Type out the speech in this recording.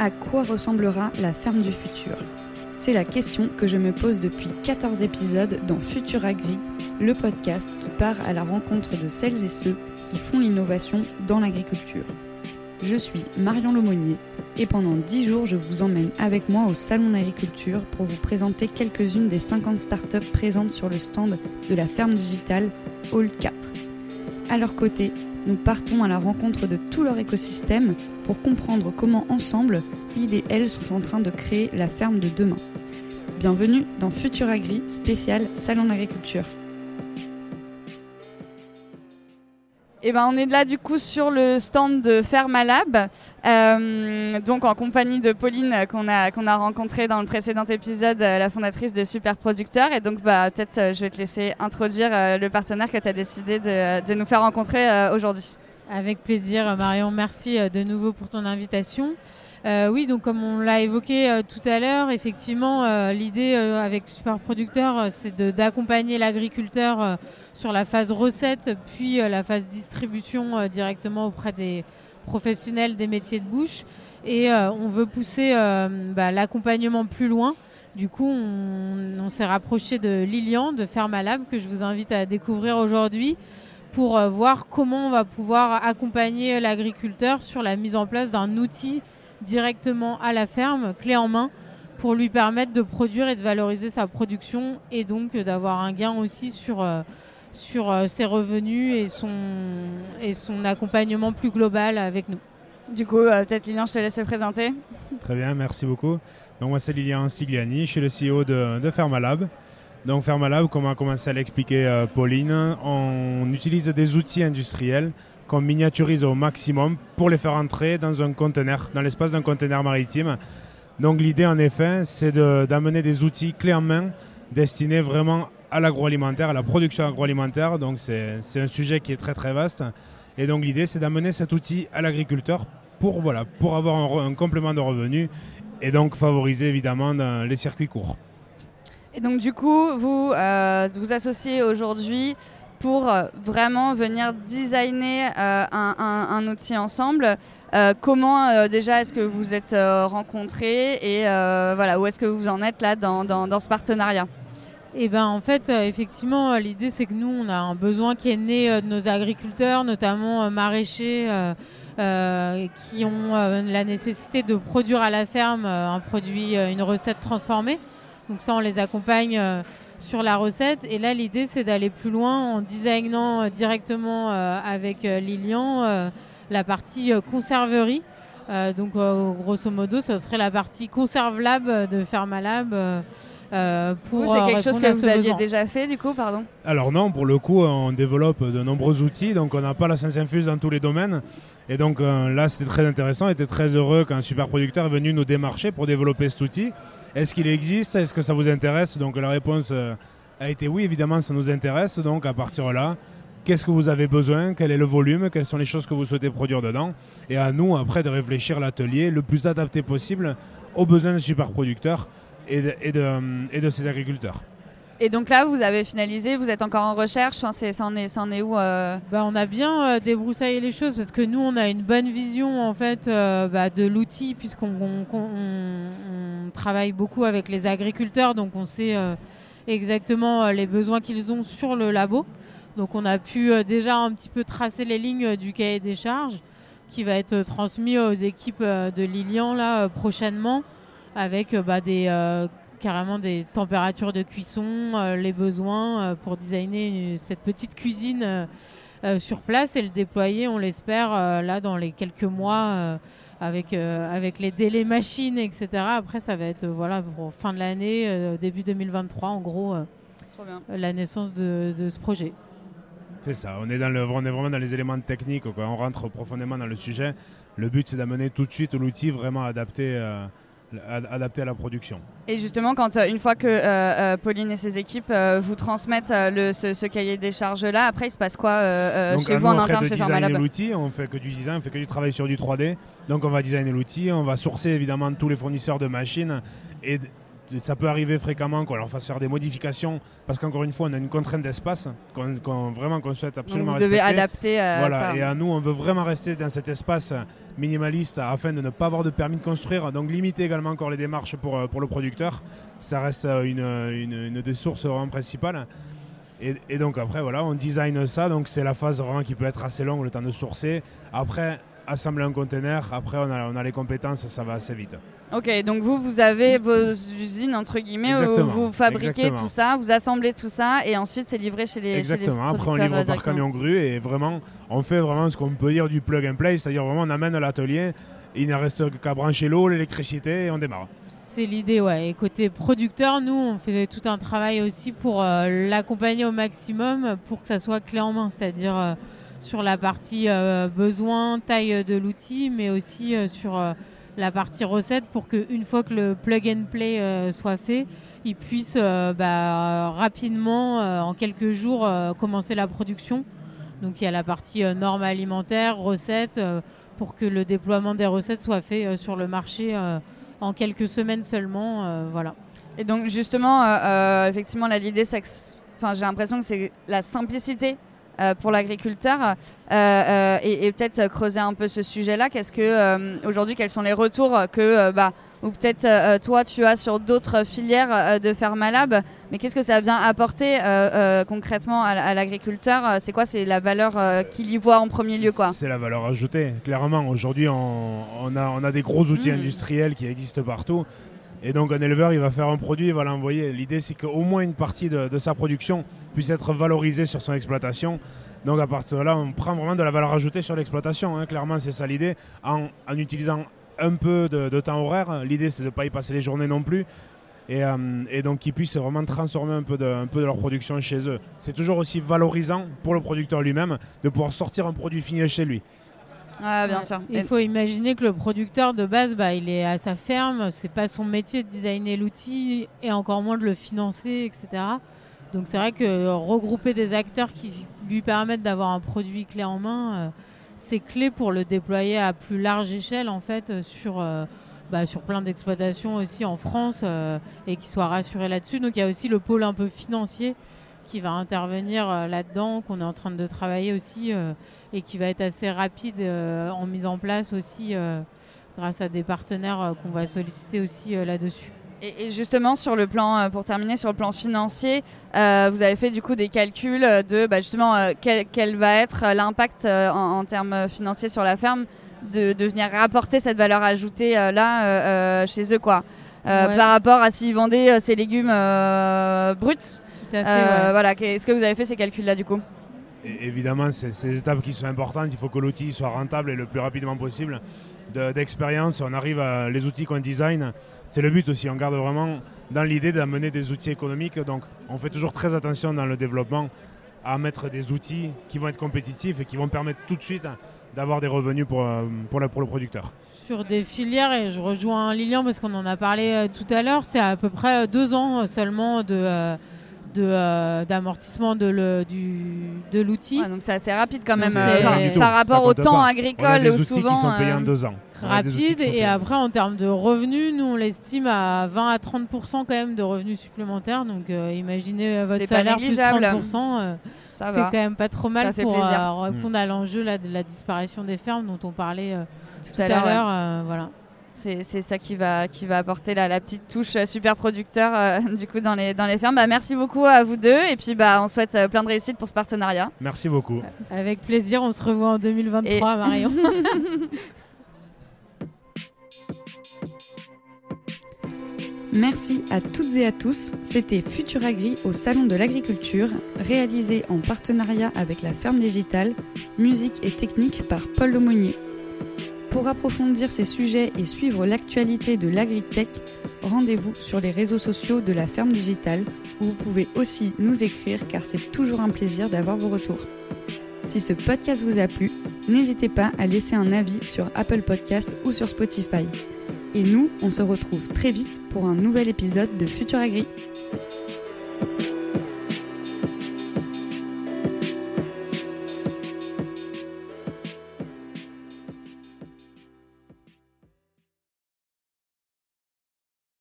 À quoi ressemblera la ferme du futur? C'est la question que je me pose depuis 14 épisodes dans Futur Agri, le podcast qui part à la rencontre de celles et ceux qui font l'innovation dans l'agriculture. Je suis Marion Lomonier et pendant 10 jours, je vous emmène avec moi au Salon d'agriculture pour vous présenter quelques-unes des 50 startups présentes sur le stand de la ferme digitale Hall 4. À leur côté, nous partons à la rencontre de tout leur écosystème pour comprendre comment ensemble, ils et elles sont en train de créer la ferme de demain. Bienvenue dans Futur Agri spécial Salon d'agriculture. Eh ben, on est là du coup sur le stand de Fermalab, euh, donc en compagnie de Pauline qu'on a, qu'on a rencontrée dans le précédent épisode, euh, la fondatrice de Super Producteur. Et donc bah, peut-être euh, je vais te laisser introduire le partenaire que tu as décidé de, de, nous faire rencontrer aujourd'hui. Avec plaisir Marion, merci de nouveau pour ton invitation. Euh, oui, donc comme on l'a évoqué euh, tout à l'heure, effectivement, euh, l'idée avec Super Producteur, c'est d'accompagner l'agriculteur sur la phase recette, puis la phase distribution directement auprès des professionnels des métiers de bouche. Et on veut pousser bah, l'accompagnement plus loin. Du coup, on, on s'est rapproché de Lilian de Fermalab, que je vous invite à découvrir aujourd'hui pour voir comment on va pouvoir accompagner l'agriculteur sur la mise en place d'un outil directement à la ferme, clé en main, pour lui permettre de produire et de valoriser sa production et donc d'avoir un gain aussi sur, euh, sur euh, ses revenus et son, et son accompagnement plus global avec nous. Du coup, euh, peut-être Lilian, je te laisse te présenter. Très bien, merci beaucoup. Donc moi c'est Lilian Stigliani, je suis le CEO de, de Fermalab. Donc Fermalab, comme a commencé à l'expliquer Pauline, on utilise des outils industriels qu'on miniaturise au maximum pour les faire entrer dans un conteneur, dans l'espace d'un conteneur maritime. Donc l'idée en effet, c'est d'amener des outils clés en main destinés vraiment à l'agroalimentaire, à la production agroalimentaire. Donc c'est un sujet qui est très très vaste. Et donc l'idée, c'est d'amener cet outil à l'agriculteur pour avoir un, complément de revenus et donc favoriser évidemment les circuits courts. Et donc du coup, vous euh, vous associez aujourd'hui pour euh, vraiment venir designer euh, un, outil ensemble. Comment déjà est-ce que vous êtes rencontrés et voilà où est-ce que vous en êtes là dans, dans, ce partenariat? Eh ben, en fait, effectivement, l'idée c'est que nous, on a un besoin qui est né de nos agriculteurs, notamment maraîchers, qui ont la nécessité de produire à la ferme un produit, une recette transformée. Donc ça, on les accompagne sur la recette. Et là, l'idée, c'est d'aller plus loin en designant euh, directement euh, avec euh, Lilian la partie conserverie. donc, grosso modo, ce serait la partie conserve lab de Fermalab. Euh, pour c'est quelque chose que vous aviez déjà fait du coup, pardon Alors non, pour le coup, on développe de nombreux outils, donc on n'a pas la science infuse dans tous les domaines. Et donc là, c'était très intéressant. On était très heureux qu'un super producteur est venu nous démarcher pour développer cet outil. Est-ce qu'il existe? Est-ce que ça vous intéresse? Donc la réponse euh, a été oui, évidemment, ça nous intéresse. Donc à partir de là, qu'est-ce que vous avez besoin? Quel est le volume? Quelles sont les choses que vous souhaitez produire dedans? Et à nous, après, de réfléchir l'atelier le plus adapté possible aux besoins des super producteurs et de, et de, et de ces agriculteurs. Et donc là, vous avez finalisé, vous êtes encore en recherche, enfin, ça, en est, ça en est où euh bah, On a bien euh, débroussaillé les choses parce que nous, on a une bonne vision en fait euh, bah, de l'outil puisqu'on on, travaille beaucoup avec les agriculteurs, donc on sait exactement les besoins qu'ils ont sur le labo. Donc on a pu déjà un petit peu tracer les lignes du cahier des charges qui va être transmis aux équipes de Lilian là prochainement avec bah, des carrément des températures de cuisson, euh, les besoins euh, pour designer cette petite cuisine euh, sur place et le déployer, on l'espère, là dans les quelques mois avec, avec les délais machines, etc. Après, ça va être voilà, pour fin de l'année, début 2023, en gros, la naissance de, de ce projet. C'est ça, on est, dans le, on est vraiment dans les éléments techniques, quoi. on rentre profondément dans le sujet. Le but, c'est d'amener tout de suite l'outil vraiment adapté adapté à la production. Et justement, quand euh, une fois que euh, euh, Pauline et ses équipes vous transmettent le, ce, cahier des charges là, après il se passe quoi chez vous en interne chez Pharmalab l'outil, on fait que du design, on fait que du travail sur du 3D. Donc on va designer l'outil, on va sourcer évidemment tous les fournisseurs de machines et ça peut arriver fréquemment qu'on leur fasse faire des modifications parce qu'encore une fois, on a une contrainte d'espace qu'on, vraiment qu'on souhaite absolument Donc vous devez adapter à voilà, ça. Et à nous, on veut vraiment rester dans cet espace minimaliste afin de ne pas avoir de permis de construire. Donc limiter également encore les démarches pour, euh, pour le producteur. Ça reste euh, une, une, une des sources vraiment principales. Et, et, donc après, voilà, on design ça. Donc c'est la phase vraiment qui peut être assez longue, le temps de sourcer. Après, assembler un conteneur. Après, on a, on a les compétences, ça va assez vite. Ok, donc vous, vous avez vos usines, entre guillemets, Exactement, où vous fabriquez exactement. tout ça, vous assemblez tout ça, et ensuite c'est livré chez les, Exactement. chez les Après, on livre euh, par camion grue et vraiment, on fait vraiment ce qu'on peut dire du plug and play, c'est-à-dire vraiment on amène à l'atelier, il ne reste qu'à brancher l'eau, l'électricité et on démarre. C'est l'idée, ouais. Et côté producteur, nous, on fait tout un travail aussi pour euh, l'accompagner au maximum pour que ça soit clé en main, c'est-à-dire euh, sur la partie euh, besoin, taille de l'outil, mais aussi euh, sur euh, la partie recette pour qu'une fois que le plug and play soit fait, ils puissent bah, rapidement, en quelques jours, commencer la production. Donc il y a la partie normes alimentaires, recettes, pour que le déploiement des recettes soit fait sur le marché en quelques semaines seulement. voilà. Et donc justement, effectivement, l'idée, c'est que, enfin, j'ai l'impression que c'est la simplicité euh, pour l'agriculteur euh, euh, et, et peut-être creuser un peu ce sujet-là. Qu'est-ce que aujourd'hui, quels sont les retours que, bah, ou peut-être toi, tu as sur d'autres filières de Fermalab, mais qu'est-ce que ça vient apporter concrètement à, l'agriculteur? C'est quoi? C'est la valeur qu'il y voit en premier lieu, quoi? C'est la valeur ajoutée. Clairement, aujourd'hui, on, on a, on a des gros outils Mm. industriels qui existent partout. Et donc, un éleveur, il va faire un produit, il va l'envoyer. L'idée, c'est qu'au moins une partie de, sa production puisse être valorisée sur son exploitation. Donc, à partir de là, on prend vraiment de la valeur ajoutée sur l'exploitation. hein. Clairement, c'est ça l'idée. En, utilisant un peu de, temps horaire, l'idée, c'est de ne pas y passer les journées non plus. Et, euh, et donc, qu'ils puissent vraiment transformer un peu, de, un peu de leur production chez eux. C'est toujours aussi valorisant pour le producteur lui-même de pouvoir sortir un produit fini chez lui. Ouais, bien Ouais. sûr. Il faut imaginer que le producteur de base, bah, il est à sa ferme, c'est pas son métier de designer l'outil et encore moins de le financer, etc. Donc c'est vrai que regrouper des acteurs qui lui permettent d'avoir un produit clé en main, euh, c'est clé pour le déployer à plus large échelle en fait euh, sur, euh, bah, sur plein d'exploitations aussi en France euh, et qui soit rassuré là-dessus. Donc il y a aussi le pôle un peu financier qui va intervenir euh, là-dedans, qu'on est en train de travailler aussi euh, et qui va être assez rapide euh, en mise en place aussi grâce à des partenaires qu'on va solliciter aussi là-dessus. Et, justement, sur le plan, pour terminer, sur le plan financier, euh, vous avez fait du coup des calculs de bah, justement euh, quel, quel va être l'impact euh, en, en termes financiers sur la ferme de, de venir rapporter cette valeur ajoutée là chez eux, quoi. Ouais. Par rapport à s'ils vendaient ces légumes bruts. Tout à fait. Euh, ouais. Voilà, est-ce que vous avez fait ces calculs-là du coup Et évidemment, c'est ces étapes qui sont importantes. Il faut que l'outil soit rentable et le plus rapidement possible. De- D'expérience, on arrive à les outils qu'on design. C'est le but aussi. On garde vraiment dans l'idée d'amener des outils économiques. Donc, on fait toujours très attention dans le développement à mettre des outils qui vont être compétitifs et qui vont permettre tout de suite d'avoir des revenus pour, euh, pour, la- pour le producteur. Sur des filières, et je rejoins Lilian parce qu'on en a parlé euh, tout à l'heure, c'est à peu près deux ans seulement de, de, euh, d'amortissement de, le- du, de l'outil. Ouais, Donc c'est assez rapide quand même euh, par, rapport au temps pas. Agricole où souvent. qui sont payés en euh, deux ans. Rapide et après en termes de revenus nous on l'estime à 20 à 30 quand même de revenus supplémentaires donc euh, imaginez euh, votre salaire plus négligeable. 30 euh, ça c'est quand même pas trop mal pour euh, répondre à l'enjeu là, de la disparition des fermes dont on parlait euh, Tout tout à l'heure. ouais. euh, voilà C'est c'est ça qui va, qui va apporter la, la petite touche euh, super producteur euh, du coup dans les, dans les fermes. Bah, merci beaucoup à vous deux et puis bah, on souhaite euh, plein de réussite pour ce partenariat. Merci beaucoup. avec plaisir on se revoit en 2023 Marion Merci à toutes et à tous. C'était Futuragri au Salon de l'Agriculture, réalisé en partenariat avec la Ferme Digitale, musique et technique par Paul Lemonnier. Pour approfondir ces sujets et suivre l'actualité de l'agritech, rendez-vous sur les réseaux sociaux de la Ferme Digitale, où vous pouvez aussi nous écrire car c'est toujours un plaisir d'avoir vos retours. Si ce podcast vous a plu, n'hésitez pas à laisser un avis sur Apple Podcast ou sur Spotify. Et nous, on se retrouve très vite pour un nouvel épisode de Futur Agri.